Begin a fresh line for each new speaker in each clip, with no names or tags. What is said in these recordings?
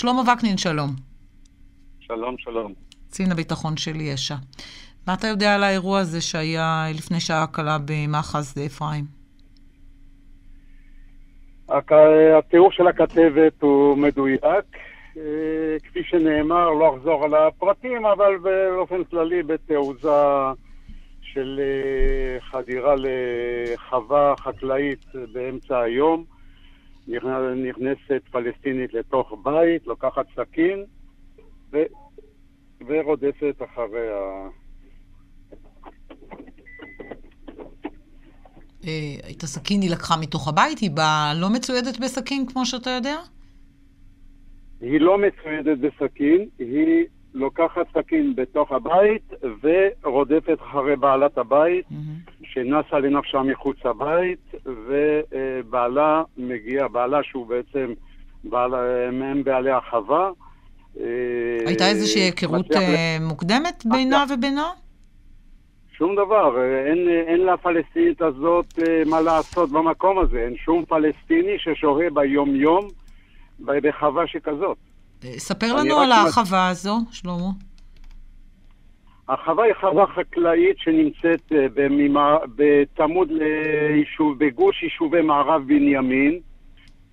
שלמה וקנין, שלום.
שלום, שלום.
קצין הביטחון של יש"ע. מה אתה יודע על האירוע הזה שהיה לפני שעה קלה במאחז אפרים?
התיאור של הכתבת הוא מדויק. אה, כפי שנאמר, לא אחזור על הפרטים, אבל באופן כללי בתעוזה של אה, חדירה לחווה חקלאית באמצע היום. נכנסת פלסטינית לתוך בית, לוקחת סכין ו... ורודפת אחריה.
אה, את הסכין היא לקחה מתוך הבית? היא באה לא מצוידת בסכין, כמו שאתה יודע?
היא לא מצוידת בסכין, היא לוקחת סכין בתוך הבית ורודפת אחרי בעלת הבית, mm-hmm. שנסה לנפשה מחוץ לבית, ובעלה מגיע, בעלה שהוא בעצם בעל, מהם בעלי החווה.
אה, הייתה איזושהי היכרות אה, מוקדמת בינה ובינו?
שום דבר, אין, אין לפלסטינית הזאת אה, מה לעשות במקום הזה, אין שום פלסטיני ששוהה ביום-יום בחווה שכזאת.
ספר לנו על החווה הזו, שלמה.
החווה היא חווה חקלאית שנמצאת אה, בצמוד ליישוב, בגוש יישובי מערב בנימין,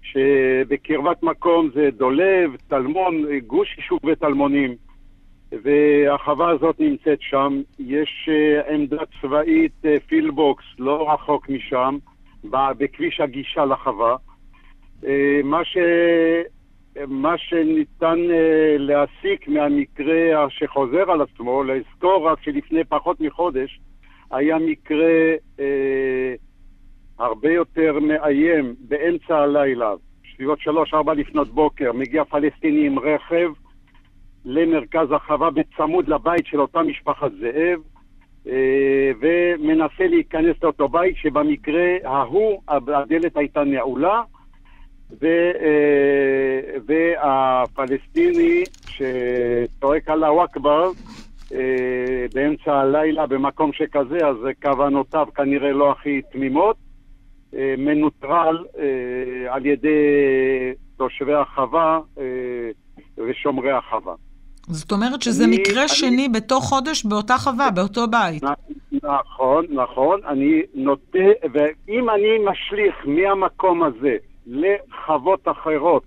שבקרבת מקום זה דולב, טלמון, גוש יישובי טלמונים. והחווה הזאת נמצאת שם. יש uh, עמדה צבאית, uh, פילבוקס, לא רחוק משם, בכביש הגישה לחווה. מה ש... מה שניתן uh, להסיק מהמקרה שחוזר על עצמו, לזכור רק שלפני פחות מחודש היה מקרה uh, הרבה יותר מאיים באמצע הלילה, סביבות שלוש-ארבע לפנות בוקר, מגיע פלסטיני עם רכב למרכז החווה בצמוד לבית של אותה משפחת זאב, uh, ומנסה להיכנס לאותו בית שבמקרה ההוא הדלת הייתה נעולה אה, והפלסטיני שצועק אללהו אכבר אה, באמצע הלילה במקום שכזה, אז כוונותיו כנראה לא הכי תמימות, אה, מנוטרל על ידי תושבי החווה ושומרי החווה.
זאת אומרת שזה אני, מקרה אני, שני בתוך חודש באותה חווה, באותו בית.
נכון, נכון. אני נוטה, ואם אני משליך מהמקום הזה לחוות אחרות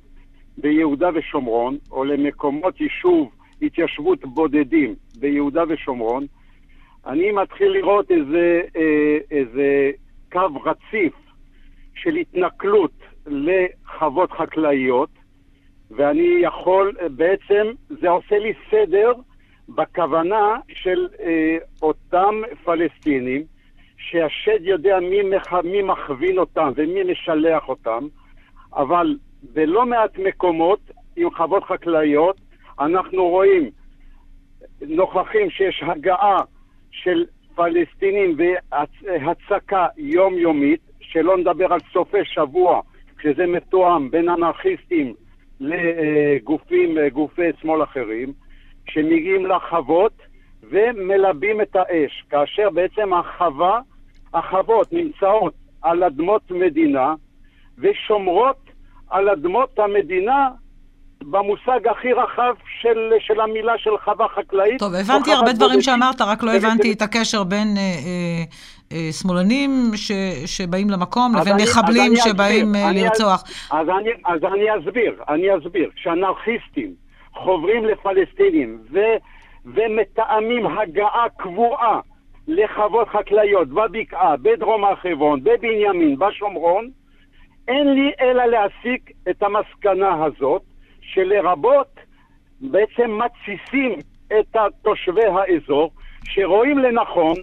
ביהודה ושומרון, או למקומות יישוב, התיישבות בודדים ביהודה ושומרון, אני מתחיל לראות איזה, אה, איזה קו רציף של התנכלות לחוות חקלאיות, ואני יכול, בעצם זה עושה לי סדר בכוונה של אה, אותם פלסטינים, שהשד יודע מי, מח, מי מכווין אותם ומי משלח אותם, אבל בלא מעט מקומות עם חוות חקלאיות אנחנו רואים, נוכחים שיש הגעה של פלסטינים והצקה יומיומית, שלא נדבר על סופי שבוע, כשזה מתואם בין אנרכיסטים לגופים, גופי שמאל אחרים, שמגיעים לחוות ומלבים את האש, כאשר בעצם החווה, החוות נמצאות על אדמות מדינה, ושומרות על אדמות המדינה במושג הכי רחב של, של המילה של חווה חקלאית.
טוב, הבנתי הרבה דברים שאמרת, רק לא הבנתי את הקשר בין אה, אה, אה, שמאלנים ש, שבאים למקום לבין מחבלים שבאים אה, לרצוח.
אז אני, אז אני אסביר, אני אסביר. כשאנרכיסטים חוברים לפלסטינים ו, ומתאמים הגעה קבועה לחוות חקלאיות בבקעה, בדרום הר חברון, בבנימין, בשומרון, אין לי אלא להסיק את המסקנה הזאת, שלרבות בעצם מתסיסים את תושבי האזור, שרואים לנכון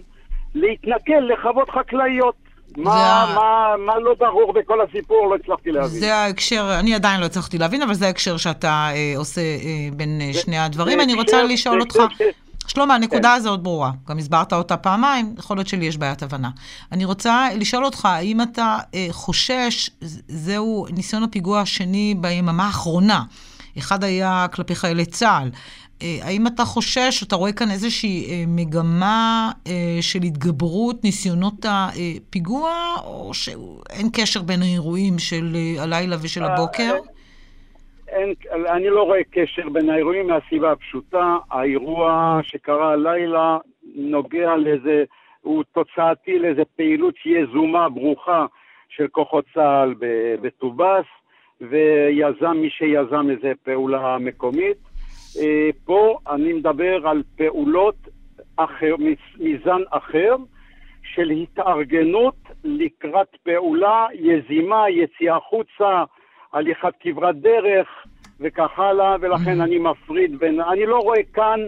להתנכל לחוות חקלאיות. מה, ה... מה, מה לא ברור בכל הסיפור, לא הצלחתי להבין.
זה ההקשר, אני עדיין לא הצלחתי להבין, אבל זה ההקשר שאתה אה, עושה אה, בין אה, שני הדברים. אני רוצה לשאול אותך... שלמה, הנקודה כן. הזאת ברורה. גם הסברת אותה פעמיים, יכול להיות שלי יש בעיית הבנה. אני רוצה לשאול אותך, האם אתה אה, חושש, זהו ניסיון הפיגוע השני ביממה האחרונה, אחד היה כלפי חיילי צה"ל, אה, האם אתה חושש, אתה רואה כאן איזושהי אה, מגמה אה, של התגברות ניסיונות הפיגוע, או שאין קשר בין האירועים של הלילה ושל הבוקר?
אין, אני לא רואה קשר בין האירועים מהסיבה הפשוטה. האירוע שקרה הלילה נוגע לאיזה, הוא תוצאתי לאיזה פעילות יזומה, ברוכה, של כוחות צה"ל בטובאס, ויזם מי שיזם איזה פעולה מקומית. אה, פה אני מדבר על פעולות אחר, מזן אחר, של התארגנות לקראת פעולה יזימה, יציאה החוצה, הליכת כברת דרך וכך הלאה, ולכן mm-hmm. אני מפריד בין... אני לא רואה כאן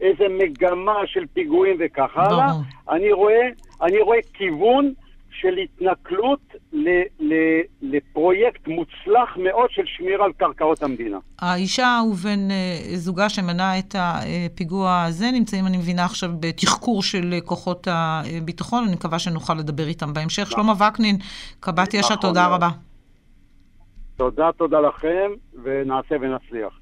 איזה מגמה של פיגועים וכך הלאה, אני רואה, אני רואה כיוון של התנכלות ל, ל, לפרויקט מוצלח מאוד של שמירה על קרקעות המדינה.
האישה ובן uh, זוגה שמנע את הפיגוע הזה נמצאים, אני מבינה עכשיו, בתחקור של כוחות הביטחון, אני מקווה שנוכל לדבר איתם בהמשך. נכון. שלמה וקנין, קב"ט יש"ע, תודה רבה.
תודה, תודה לכם, ונעשה ונצליח.